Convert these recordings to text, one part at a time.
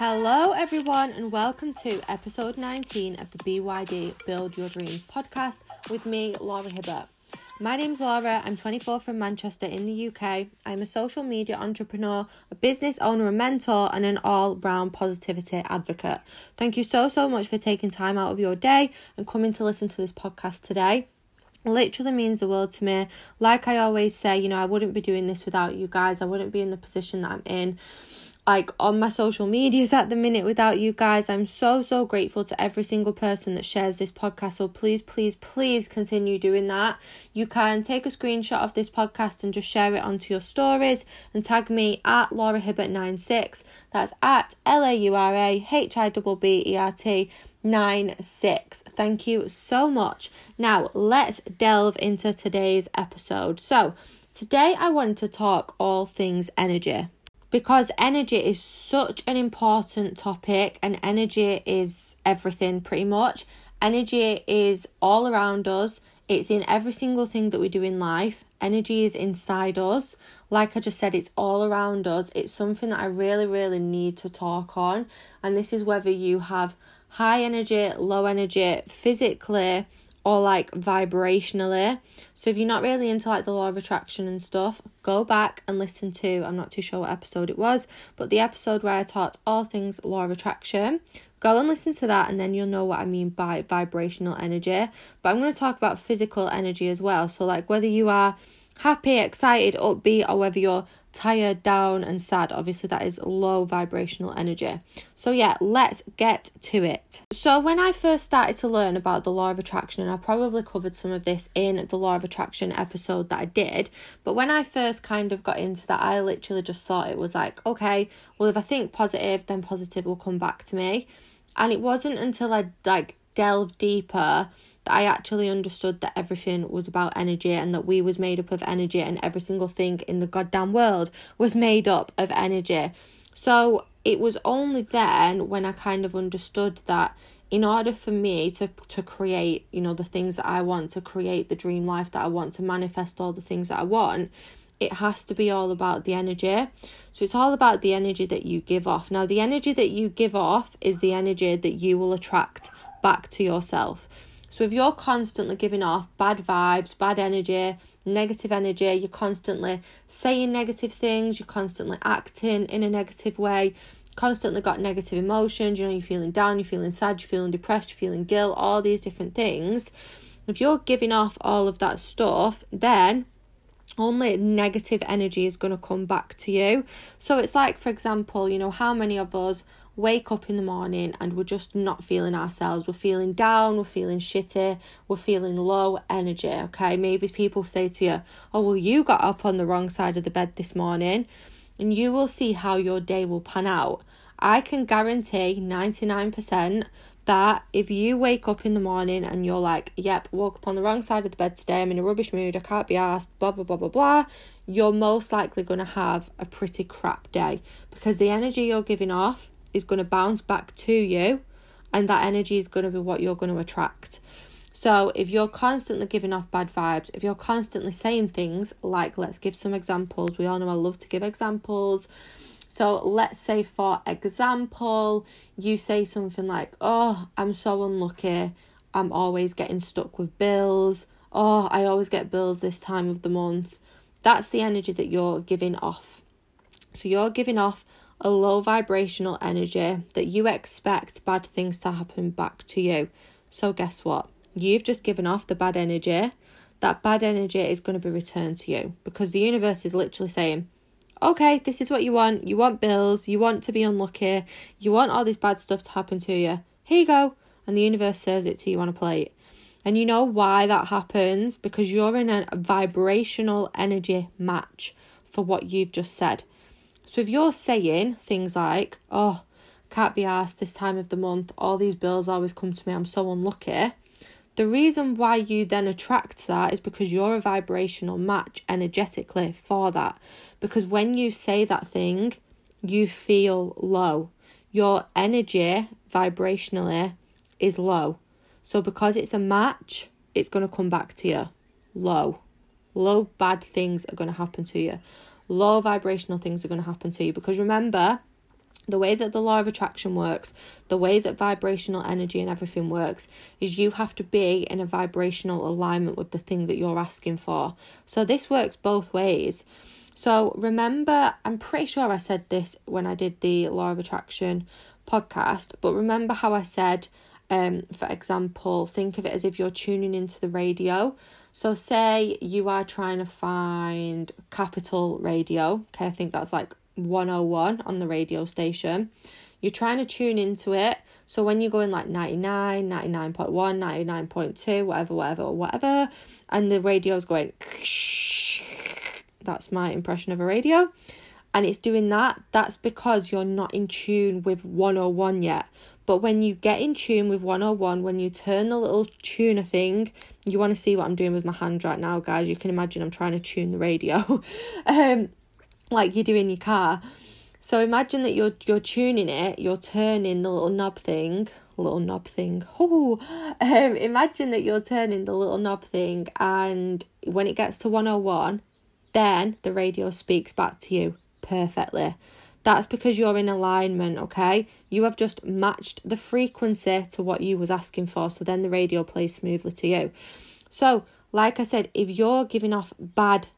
Hello, everyone, and welcome to episode 19 of the BYD Build Your Dreams podcast with me, Laura Hibbert. My name's Laura. I'm 24 from Manchester in the UK. I'm a social media entrepreneur, a business owner, a mentor, and an all round positivity advocate. Thank you so, so much for taking time out of your day and coming to listen to this podcast today literally means the world to me. Like I always say, you know, I wouldn't be doing this without you guys. I wouldn't be in the position that I'm in like on my social medias at the minute without you guys. I'm so, so grateful to every single person that shares this podcast. So please, please, please continue doing that. You can take a screenshot of this podcast and just share it onto your stories and tag me at Laura Hibbert96. That's at L A U R A H I B B E R T. 96. Thank you so much. Now, let's delve into today's episode. So, today I wanted to talk all things energy because energy is such an important topic and energy is everything pretty much. Energy is all around us. It's in every single thing that we do in life. Energy is inside us. Like I just said, it's all around us. It's something that I really, really need to talk on. And this is whether you have high energy, low energy, physically, or like vibrationally. So if you're not really into like the law of attraction and stuff, go back and listen to I'm not too sure what episode it was, but the episode where I taught all things law of attraction. Go and listen to that and then you'll know what I mean by vibrational energy. But I'm going to talk about physical energy as well. So like whether you are happy, excited, upbeat or whether you're tired, down, and sad. Obviously, that is low vibrational energy. So, yeah, let's get to it. So, when I first started to learn about the law of attraction, and I probably covered some of this in the law of attraction episode that I did, but when I first kind of got into that, I literally just thought it was like, okay, well, if I think positive, then positive will come back to me. And it wasn't until I like delved deeper that I actually understood that everything was about energy and that we was made up of energy and every single thing in the goddamn world was made up of energy. So it was only then when I kind of understood that in order for me to to create, you know, the things that I want, to create the dream life that I want, to manifest all the things that I want, it has to be all about the energy. So it's all about the energy that you give off. Now, the energy that you give off is the energy that you will attract back to yourself. So if you're constantly giving off bad vibes, bad energy, negative energy, you're constantly saying negative things, you're constantly acting in a negative way, constantly got negative emotions, you know, you're feeling down, you're feeling sad, you're feeling depressed, you're feeling guilt, all these different things. If you're giving off all of that stuff, then only negative energy is going to come back to you. So it's like, for example, you know, how many of us wake up in the morning and we're just not feeling ourselves. We're feeling down, we're feeling shitty, we're feeling low energy. Okay, maybe people say to you, Oh, well, you got up on the wrong side of the bed this morning, and you will see how your day will pan out. I can guarantee 99% that if you wake up in the morning and you're like, Yep, woke up on the wrong side of the bed today, I'm in a rubbish mood, I can't be asked, blah, blah, blah, blah, blah, you're most likely going to have a pretty crap day because the energy you're giving off is going to bounce back to you and that energy is going to be what you're going to attract. So, if you're constantly giving off bad vibes, if you're constantly saying things like, let's give some examples, we all know I love to give examples. So, let's say, for example, you say something like, Oh, I'm so unlucky, I'm always getting stuck with bills, oh, I always get bills this time of the month. That's the energy that you're giving off. So, you're giving off a low vibrational energy that you expect bad things to happen back to you. So, guess what? You've just given off the bad energy. That bad energy is going to be returned to you because the universe is literally saying, okay, this is what you want. You want bills. You want to be unlucky. You want all this bad stuff to happen to you. Here you go. And the universe serves it to you on a plate. And you know why that happens? Because you're in a vibrational energy match for what you've just said. So if you're saying things like, oh, can't be asked this time of the month, all these bills always come to me, I'm so unlucky. The reason why you then attract that is because you're a vibrational match energetically for that. Because when you say that thing, you feel low. Your energy vibrationally is low. So because it's a match, it's going to come back to you low. Low bad things are going to happen to you low vibrational things are going to happen to you because remember the way that the law of attraction works, the way that vibrational energy and everything works, is you have to be in a vibrational alignment with the thing that you're asking for. So this works both ways. So remember, I'm pretty sure I said this when I did the law of attraction podcast, but remember how I said, um, for example, think of it as if you're tuning into the radio. So, say you are trying to find Capital Radio, okay, I think that's like 101 on the radio station. You're trying to tune into it. So when you're going like 99, 99.1, 99.2, whatever, whatever, whatever, and the radio's going, that's my impression of a radio, and it's doing that, that's because you're not in tune with 101 yet. But when you get in tune with 101, when you turn the little tuner thing, you want to see what I'm doing with my hand right now, guys. You can imagine I'm trying to tune the radio. um, like you do in your car. So imagine that you're you're tuning it, you're turning the little knob thing, little knob thing. Oh, um, imagine that you're turning the little knob thing, and when it gets to one hundred oh one, then the radio speaks back to you perfectly. That's because you're in alignment, okay? You have just matched the frequency to what you was asking for, so then the radio plays smoothly to you. So, like I said, if you're giving off bad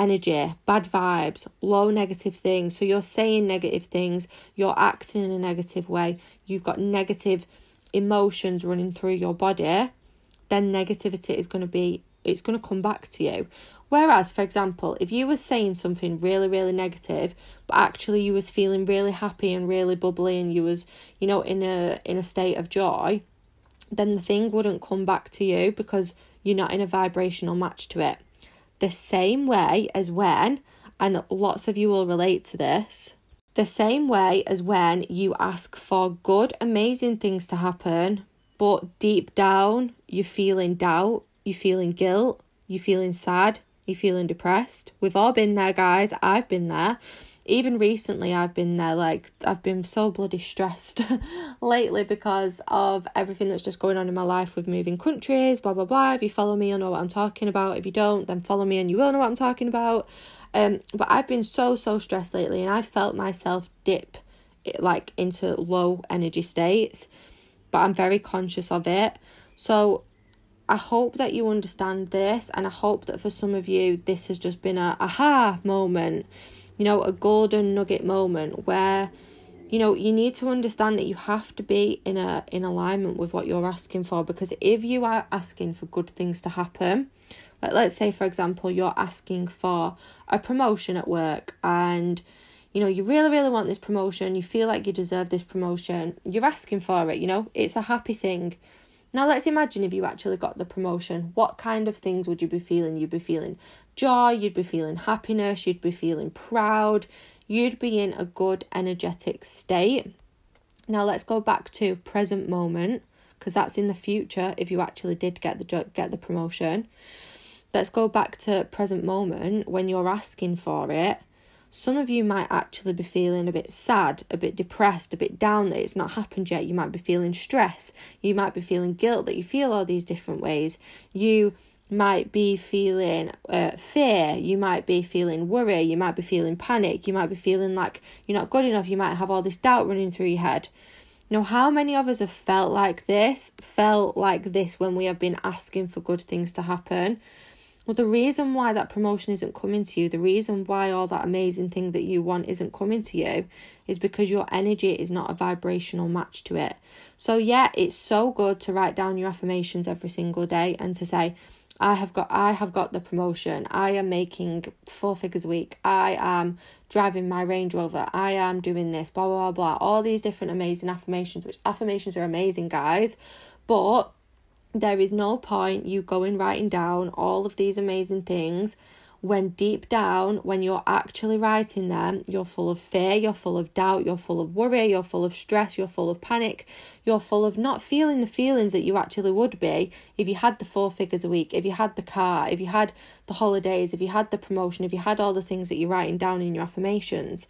energy, bad vibes, low negative things. So you're saying negative things, you're acting in a negative way, you've got negative emotions running through your body, then negativity is going to be it's going to come back to you. Whereas, for example, if you were saying something really, really negative, but actually you was feeling really happy and really bubbly and you was, you know, in a in a state of joy, then the thing wouldn't come back to you because you're not in a vibrational match to it. The same way as when, and lots of you will relate to this, the same way as when you ask for good, amazing things to happen, but deep down you're feeling doubt, you're feeling guilt, you're feeling sad, you're feeling depressed. We've all been there, guys. I've been there even recently I've been there like I've been so bloody stressed lately because of everything that's just going on in my life with moving countries, blah blah blah. If you follow me, you'll know what I'm talking about. If you don't, then follow me and you will know what I'm talking about. Um, but I've been so so stressed lately, and I felt myself dip like into low energy states. But I'm very conscious of it. So I hope that you understand this, and I hope that for some of you, this has just been a aha moment you know, a golden nugget moment where you know you need to understand that you have to be in a in alignment with what you're asking for because if you are asking for good things to happen like let's say for example you're asking for a promotion at work and you know you really really want this promotion you feel like you deserve this promotion you're asking for it you know it's a happy thing now let's imagine if you actually got the promotion what kind of things would you be feeling you'd be feeling joy, you'd be feeling happiness, you'd be feeling proud, you'd be in a good energetic state. Now let's go back to present moment because that's in the future if you actually did get the get the promotion. Let's go back to present moment when you're asking for it. Some of you might actually be feeling a bit sad, a bit depressed, a bit down that it's not happened yet. You might be feeling stress. You might be feeling guilt that you feel all these different ways. You might be feeling uh, fear, you might be feeling worry, you might be feeling panic, you might be feeling like you're not good enough, you might have all this doubt running through your head. Now, how many of us have felt like this, felt like this when we have been asking for good things to happen? Well, the reason why that promotion isn't coming to you, the reason why all that amazing thing that you want isn't coming to you, is because your energy is not a vibrational match to it. So, yeah, it's so good to write down your affirmations every single day and to say, I have got I have got the promotion. I am making four figures a week. I am driving my Range Rover. I am doing this, blah blah blah. All these different amazing affirmations, which affirmations are amazing, guys. But there is no point you going writing down all of these amazing things when deep down, when you're actually writing them, you're full of fear, you're full of doubt, you're full of worry, you're full of stress, you're full of panic, you're full of not feeling the feelings that you actually would be if you had the four figures a week, if you had the car, if you had the holidays, if you had the promotion, if you had all the things that you're writing down in your affirmations.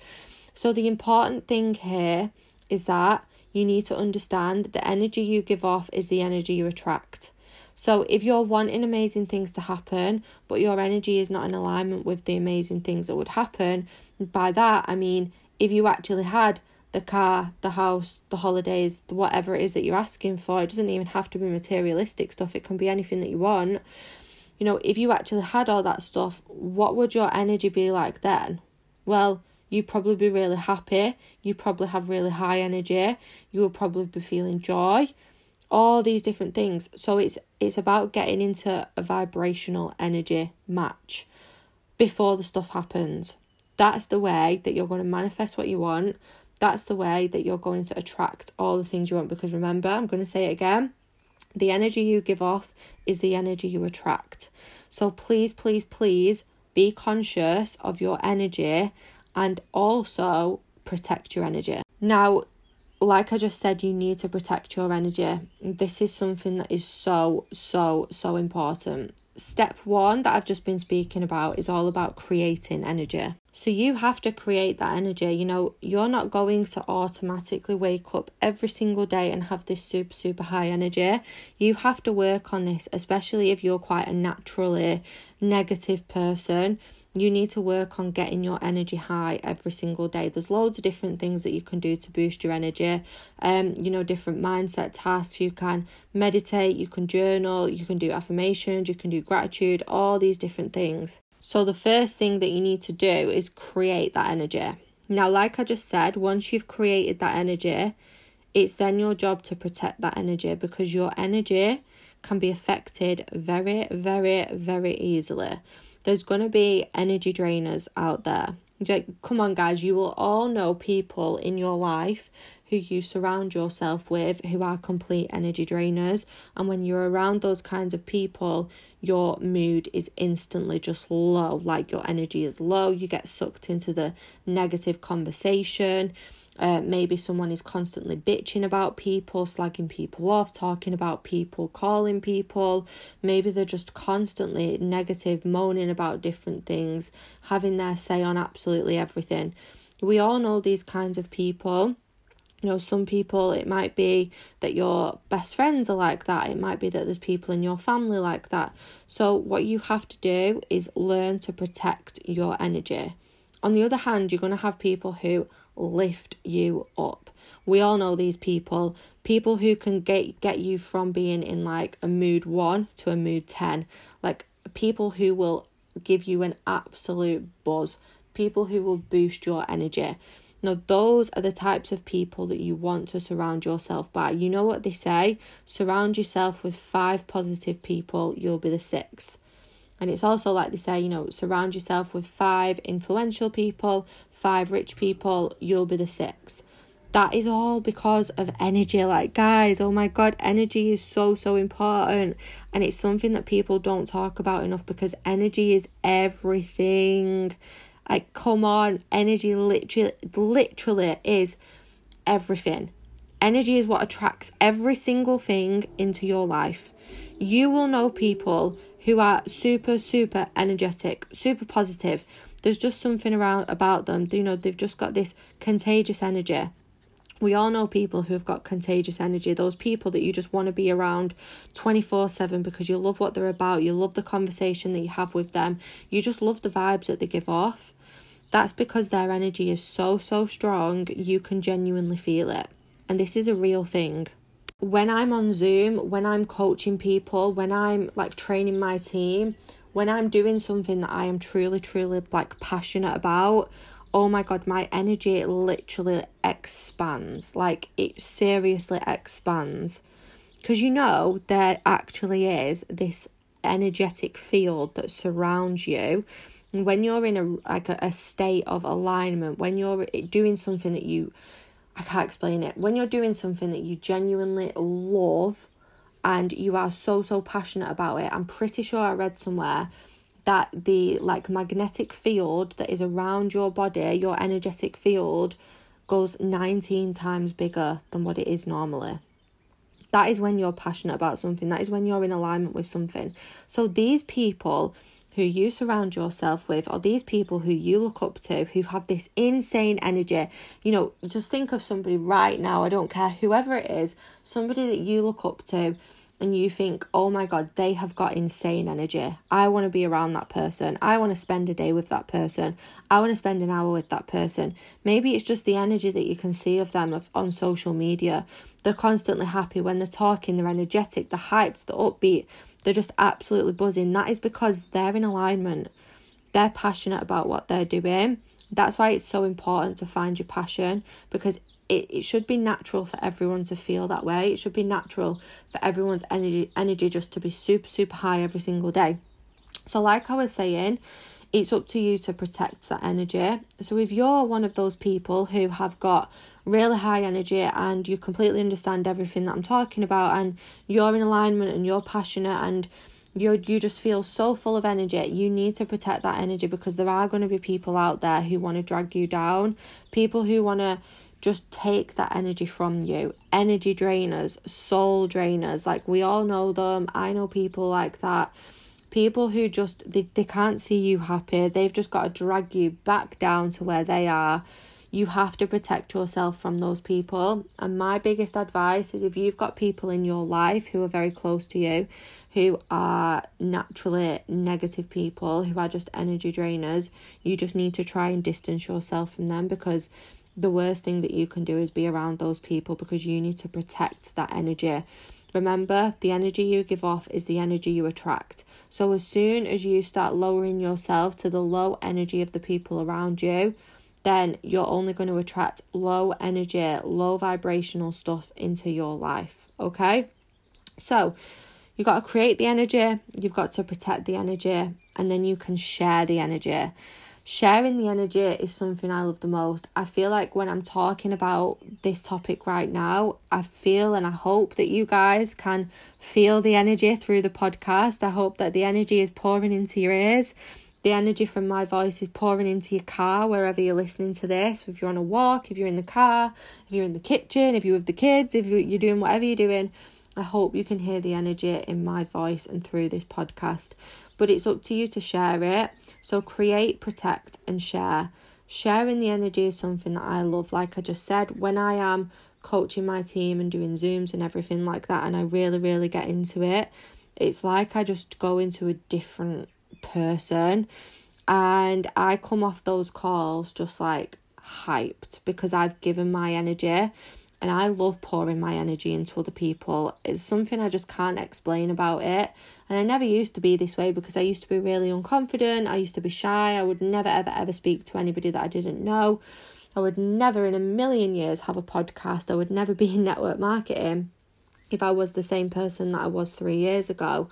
So, the important thing here is that you need to understand the energy you give off is the energy you attract. So if you're wanting amazing things to happen, but your energy is not in alignment with the amazing things that would happen, by that I mean if you actually had the car, the house, the holidays, whatever it is that you're asking for. It doesn't even have to be materialistic stuff, it can be anything that you want. You know, if you actually had all that stuff, what would your energy be like then? Well, you'd probably be really happy, you'd probably have really high energy, you would probably be feeling joy, all these different things. So it's it's about getting into a vibrational energy match before the stuff happens. That's the way that you're going to manifest what you want. That's the way that you're going to attract all the things you want. Because remember, I'm going to say it again the energy you give off is the energy you attract. So please, please, please be conscious of your energy and also protect your energy. Now, like I just said, you need to protect your energy. This is something that is so, so, so important step one that I've just been speaking about is all about creating energy. So you have to create that energy. You know, you're not going to automatically wake up every single day and have this super, super high energy. You have to work on this, especially if you're quite a naturally negative person you need to work on getting your energy high every single day. There's loads of different things that you can do to boost your energy. Um, you know, different mindset tasks. You can meditate, you can journal, you can do affirmations, you can do gratitude, all these different things. So the first thing that you need to do is create that energy. Now, like I just said, once you've created that energy, it's then your job to protect that energy because your energy can be affected very, very, very easily there's going to be energy drainers out there. Come on, guys, you will all know people in your life who you surround yourself with who are complete energy drainers. And when you're around those kinds of people, your mood is instantly just low. Like your energy is low, you get sucked into the negative conversation. Uh, maybe someone is constantly bitching about people, slagging people off, talking about people, calling people. Maybe they're just constantly negative, moaning about different things, having their say on absolutely everything. We all know these kinds of people. You know, some people, it might be that your best friends are like that. It might be that there's people in your family like that. So, what you have to do is learn to protect your energy. On the other hand, you're going to have people who lift you up. We all know these people, people who can get get you from being in like a mood 1 to a mood 10. Like people who will give you an absolute buzz, people who will boost your energy. Now, those are the types of people that you want to surround yourself by. You know what they say? Surround yourself with five positive people, you'll be the sixth. And it's also like they say, you know, surround yourself with five influential people, five rich people, you'll be the sixth. That is all because of energy. Like, guys, oh my god, energy is so, so important. And it's something that people don't talk about enough because energy is everything. Like, come on, energy literally, literally is everything. Energy is what attracts every single thing into your life. You will know people who are super, super energetic, super positive. There's just something around about them. You know, they've just got this contagious energy. We all know people who have got contagious energy, those people that you just want to be around 24 7 because you love what they're about, you love the conversation that you have with them, you just love the vibes that they give off. That's because their energy is so, so strong, you can genuinely feel it. And this is a real thing when I'm on Zoom, when I'm coaching people, when I'm like training my team, when I'm doing something that I am truly, truly like passionate about, oh my god, my energy literally expands. Like it seriously expands. Because you know, there actually is this energetic field that surrounds you. And when you're in a like a, a state of alignment, when you're doing something that you I can't explain it. When you're doing something that you genuinely love and you are so so passionate about it, I'm pretty sure I read somewhere that the like magnetic field that is around your body, your energetic field goes 19 times bigger than what it is normally. That is when you're passionate about something. That is when you're in alignment with something. So these people who you surround yourself with or these people who you look up to who have this insane energy. You know, just think of somebody right now, I don't care, whoever it is, somebody that you look up to and you think, oh my God, they have got insane energy. I want to be around that person. I want to spend a day with that person. I want to spend an hour with that person. Maybe it's just the energy that you can see of them of, on social media. They're constantly happy when they're talking, they're energetic, they're hyped, they're upbeat, they're just absolutely buzzing. That is because they're in alignment. They're passionate about what they're doing. That's why it's so important to find your passion because it, it should be natural for everyone to feel that way. It should be natural for everyone's energy energy just to be super, super high every single day. So, like I was saying, it's up to you to protect that energy. So, if you're one of those people who have got really high energy and you completely understand everything that I'm talking about, and you're in alignment and you're passionate and you you just feel so full of energy you need to protect that energy because there are going to be people out there who want to drag you down people who want to just take that energy from you. Energy drainers, soul drainers, like we all know them. I know people like that. People who just they, they can't see you happy. They've just got to drag you back down to where they are. You have to protect yourself from those people. And my biggest advice is if you've got people in your life who are very close to you, who are naturally negative people, who are just energy drainers, you just need to try and distance yourself from them because the worst thing that you can do is be around those people because you need to protect that energy. Remember, the energy you give off is the energy you attract. So, as soon as you start lowering yourself to the low energy of the people around you, then you're only going to attract low energy, low vibrational stuff into your life. Okay? So, you've got to create the energy, you've got to protect the energy, and then you can share the energy sharing the energy is something I love the most. I feel like when I'm talking about this topic right now, I feel and I hope that you guys can feel the energy through the podcast. I hope that the energy is pouring into your ears. The energy from my voice is pouring into your car wherever you're listening to this. If you're on a walk, if you're in the car, if you're in the kitchen, if you're with the kids, if you're doing whatever you're doing, I hope you can hear the energy in my voice and through this podcast but it's up to you to share it. So create, protect, and share. Sharing the energy is something that I love. Like I just said, when I am coaching my team and doing Zooms and everything like that, and I really, really get into it, it's like I just go into a different person. And I come off those calls just like hyped because I've given my energy and I love pouring my energy into other people. It's something I just can't explain about it. And I never used to be this way because I used to be really unconfident. I used to be shy. I would never, ever, ever speak to anybody that I didn't know. I would never in a million years have a podcast. I would never be in network marketing if I was the same person that I was three years ago.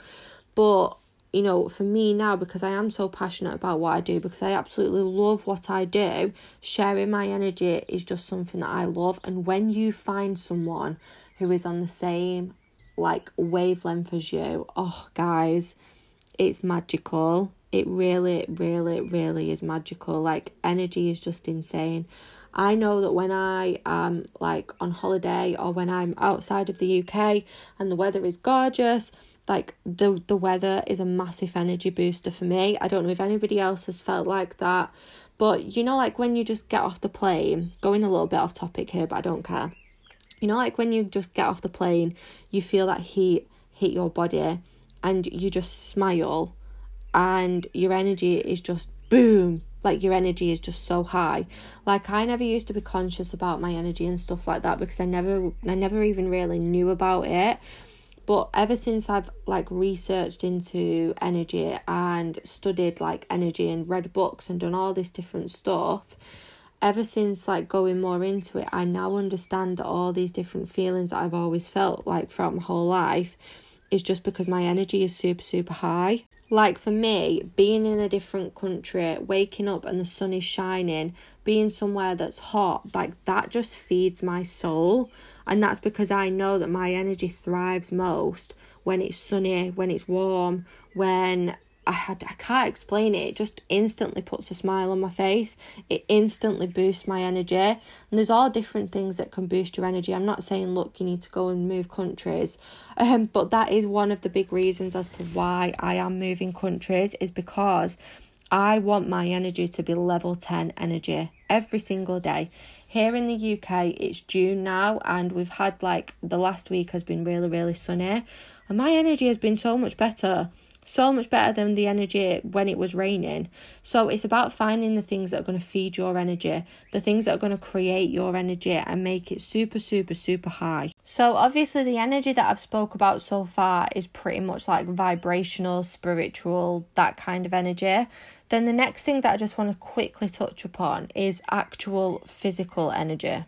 But you know, for me now, because I am so passionate about what I do, because I absolutely love what I do, sharing my energy is just something that I love. And when you find someone who is on the same like wavelength as you, oh, guys, it's magical. It really, really, really is magical. Like, energy is just insane. I know that when I am like on holiday or when I'm outside of the UK and the weather is gorgeous, like the the weather is a massive energy booster for me. I don't know if anybody else has felt like that, but you know, like when you just get off the plane, going a little bit off topic here, but I don't care. You know, like when you just get off the plane, you feel that heat hit your body, and you just smile, and your energy is just boom. Like your energy is just so high. Like I never used to be conscious about my energy and stuff like that because I never I never even really knew about it but ever since I've like researched into energy and studied like energy and read books and done all this different stuff, ever since like going more into it, I now understand that all these different feelings that I've always felt like throughout my whole life is just because my energy is super, super high. Like for me, being in a different country, waking up and the sun is shining, being somewhere that's hot, like that just feeds my soul. And that's because I know that my energy thrives most when it's sunny, when it's warm, when I had I can't explain it. It just instantly puts a smile on my face. It instantly boosts my energy. And there's all different things that can boost your energy. I'm not saying look you need to go and move countries. Um but that is one of the big reasons as to why I am moving countries is because I want my energy to be level 10 energy every single day. Here in the UK, it's June now, and we've had like the last week has been really, really sunny, and my energy has been so much better so much better than the energy when it was raining. So it's about finding the things that are going to feed your energy, the things that are going to create your energy and make it super, super, super high. So obviously the energy that I've spoke about so far is pretty much like vibrational, spiritual, that kind of energy. Then the next thing that I just want to quickly touch upon is actual physical energy.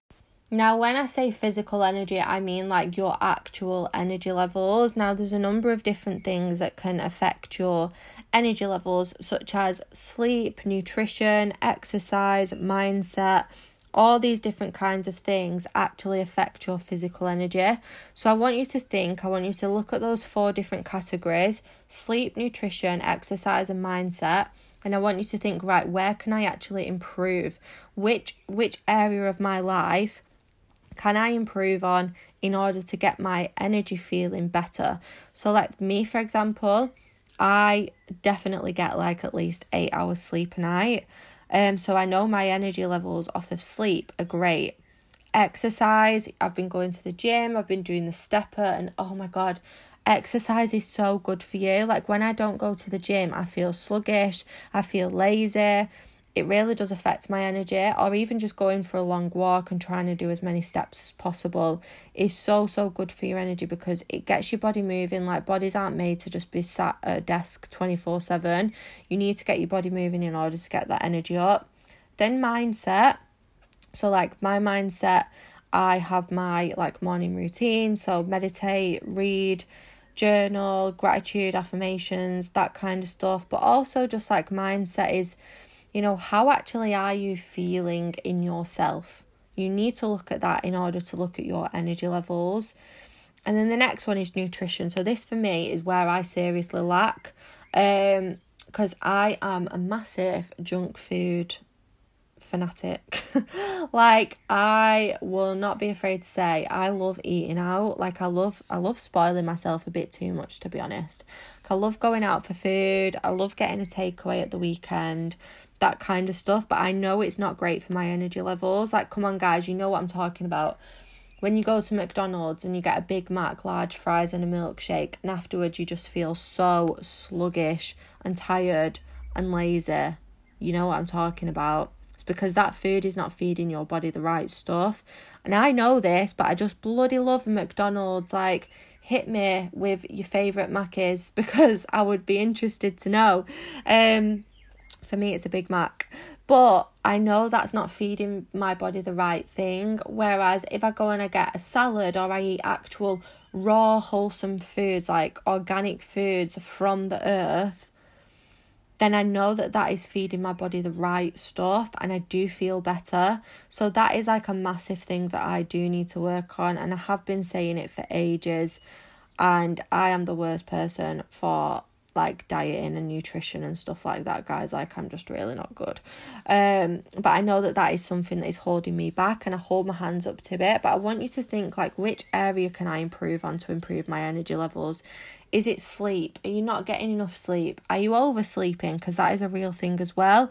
Now, when I say physical energy, I mean like your actual energy levels. Now, there's a number of different things that can affect your energy levels, such as sleep, nutrition, exercise, mindset. All these different kinds of things actually affect your physical energy. So, I want you to think, I want you to look at those four different categories sleep, nutrition, exercise, and mindset and I want you to think right where can I actually improve which which area of my life can I improve on in order to get my energy feeling better? So, like me, for example, I definitely get like at least eight hours sleep a night. Um, so I know my energy levels off of sleep are great. Exercise, I've been going to the gym, I've been doing the stepper, and oh my god, exercise is so good for you. Like when I don't go to the gym, I feel sluggish, I feel lazy it really does affect my energy or even just going for a long walk and trying to do as many steps as possible is so so good for your energy because it gets your body moving. Like bodies aren't made to just be sat at a desk 24/7 you need to get your body moving in order to get that energy up. Then mindset. So like my mindset I have my like morning routine. So meditate read journal gratitude affirmations that kind of stuff. But also just like mindset is you know, how actually are you feeling in yourself? You need to look at that in order to look at your energy levels. And then the next one is nutrition. So this for me is where I seriously lack um because I am a massive junk food fanatic. like I will not be afraid to say I love eating out. Like I love I love spoiling myself a bit too much to be honest. I love going out for food. I love getting a takeaway at the weekend that kind of stuff, but I know it's not great for my energy levels. Like, come on, guys, you know what I'm talking about. When you go to McDonald's and you get a Big Mac, large fries, and a milkshake, and afterwards you just feel so sluggish and tired and lazy. You know what I'm talking about. It's because that food is not feeding your body the right stuff. And I know this, but I just bloody love McDonald's. Like, hit me with your favourite Mackies because I would be interested to know. Um, for me, it's a Big Mac. But I know that's not feeding my body the right thing. Whereas if I go and I get a salad or I eat actual raw, wholesome foods like organic foods from the earth, then I know that that is feeding my body the right stuff and I do feel better. So that is like a massive thing that I do need to work on. And I have been saying it for ages. And I am the worst person for like dieting and nutrition and stuff like that guys like i'm just really not good. Um but i know that that is something that is holding me back and i hold my hands up to it. But i want you to think like which area can i improve on to improve my energy levels? Is it sleep? Are you not getting enough sleep? Are you oversleeping? Because that is a real thing as well.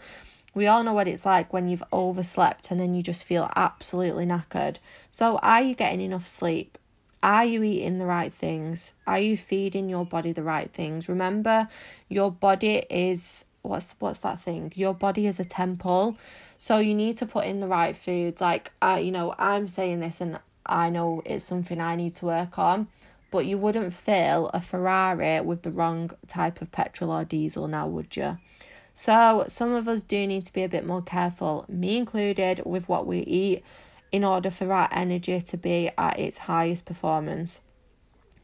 We all know what it's like when you've overslept and then you just feel absolutely knackered. So are you getting enough sleep are you eating the right things? Are you feeding your body the right things? Remember, your body is what's what's that thing? Your body is a temple. So you need to put in the right foods. Like uh, you know, I'm saying this and I know it's something I need to work on. But you wouldn't fill a Ferrari with the wrong type of petrol or diesel now, would you? So some of us do need to be a bit more careful, me included, with what we eat in order for our energy to be at its highest performance.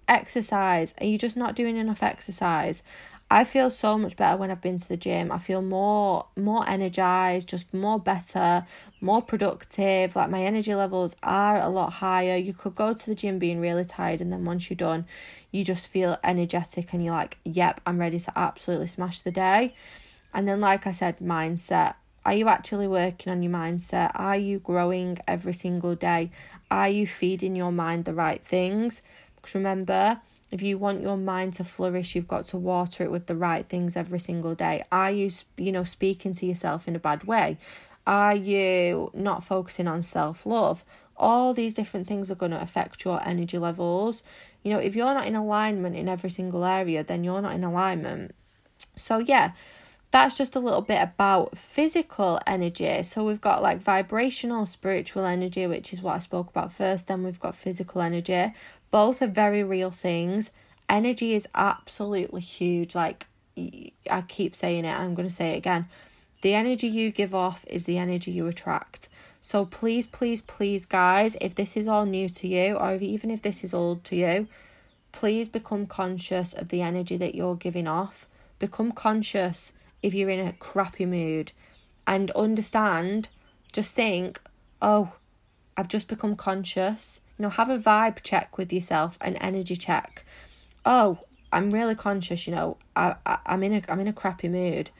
Exercise. Are you just not doing enough exercise? I feel so much better when I've been to the gym. I feel more more energized, just more better, more productive. Like my energy levels are a lot higher. You could go to the gym being really tired and then once you're done, you just feel energetic and you're like, "Yep, I'm ready to absolutely smash the day." And then like I said, mindset. Are you actually working on your mindset? Are you growing every single day? Are you feeding your mind the right things? Because remember, if you want your mind to flourish, you've got to water it with the right things every single day. Are you, you know, speaking to yourself in a bad way? Are you not focusing on self love? All these different things are going to affect your energy levels. You know, if you're not in alignment in every single area, then you're not in alignment. So, yeah, that's just a little bit about physical energy. So we've got like vibrational, spiritual energy, which is what I spoke about first. Then we've got physical energy. Both are very real things. Energy is absolutely huge. Like I keep saying it, I'm going to say it again. The energy you give off is the energy you attract. So please, please, please, guys, if this is all new to you, or even if this is old to you, please become conscious of the energy that you're giving off. Become conscious if you're in a crappy mood and understand, just think, oh, I've just become conscious. You know, have a vibe check with yourself, an energy check. Oh, I'm really conscious, you know, I, I, I'm in a I'm in a crappy mood.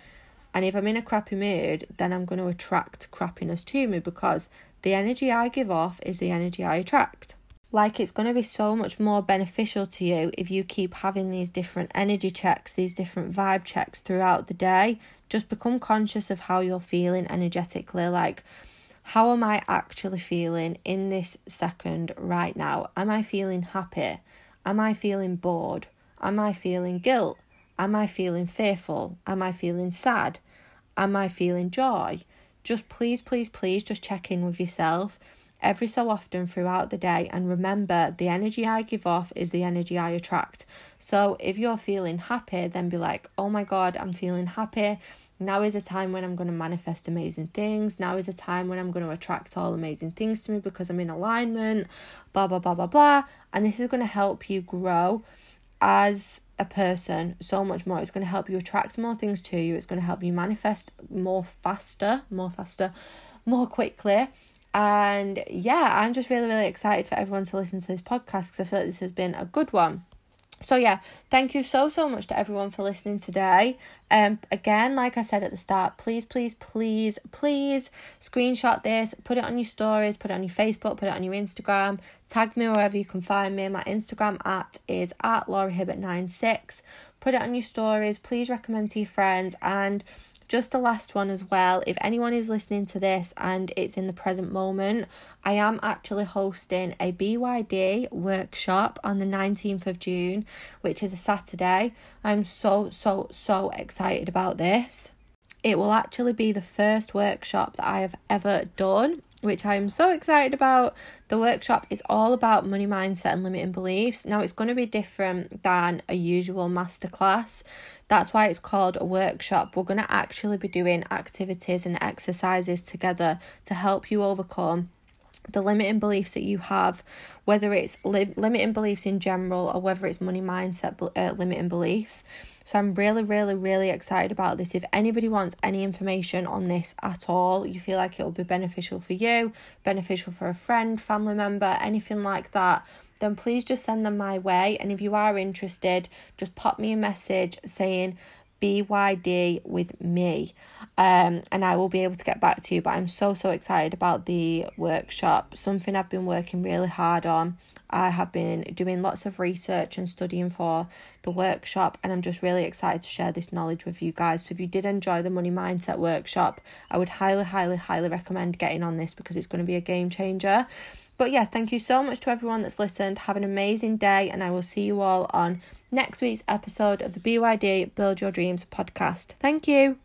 And if I'm in a crappy mood, then I'm going to attract crappiness to me because the energy I give off is the energy I attract. Like it's going to be so much more beneficial to you if you keep having these different energy checks, these different vibe checks throughout the day. Just become conscious of how you're feeling energetically. Like, how am I actually feeling in this second right now? Am I feeling happy? Am I feeling bored? Am I feeling guilt? Am I feeling fearful? Am I feeling sad? Am I feeling joy? Just please, please, please just check in with yourself every so often throughout the day and remember the energy I give off is the energy I attract. So if you're feeling happy, then be like, oh my God, I'm feeling happy. Now is a time when I'm going to manifest amazing things. Now is a time when I'm going to attract all amazing things to me because I'm in alignment, blah, blah, blah, blah, blah. And this is going to help you grow as a person so much more. It's going to help you attract more things to you. It's going to help you manifest more faster, more faster, more quickly. And yeah, I'm just really, really excited for everyone to listen to this podcast because I feel like this has been a good one. So yeah, thank you so so much to everyone for listening today. Um again, like I said at the start, please please please please screenshot this, put it on your stories, put it on your Facebook, put it on your Instagram, tag me wherever you can find me. My Instagram at is at Laura Hibbert 96. Put it on your stories, please recommend to your friends and just the last one as well. If anyone is listening to this and it's in the present moment, I am actually hosting a BYD workshop on the 19th of June, which is a Saturday. I'm so, so, so excited about this. It will actually be the first workshop that I have ever done which I am so excited about. The workshop is all about money mindset and limiting beliefs. Now, it's going to be different than a usual masterclass. That's why it's called a workshop. We're going to actually be doing activities and exercises together to help you overcome the limiting beliefs that you have, whether it's li- limiting beliefs in general or whether it's money mindset uh, limiting beliefs. So I'm really, really, really excited about this. If anybody wants any information on this at all, you feel like it will be beneficial for you, beneficial for a friend, family member, anything like that, then please just send them my way. And if you are interested, just pop me a message saying BYD with me. Um, and I will be able to get back to you. But I'm so, so excited about the workshop, something I've been working really hard on. I have been doing lots of research and studying for the workshop, and I'm just really excited to share this knowledge with you guys. So, if you did enjoy the money mindset workshop, I would highly, highly, highly recommend getting on this because it's going to be a game changer. But yeah, thank you so much to everyone that's listened. Have an amazing day, and I will see you all on next week's episode of the BYD Build Your Dreams podcast. Thank you.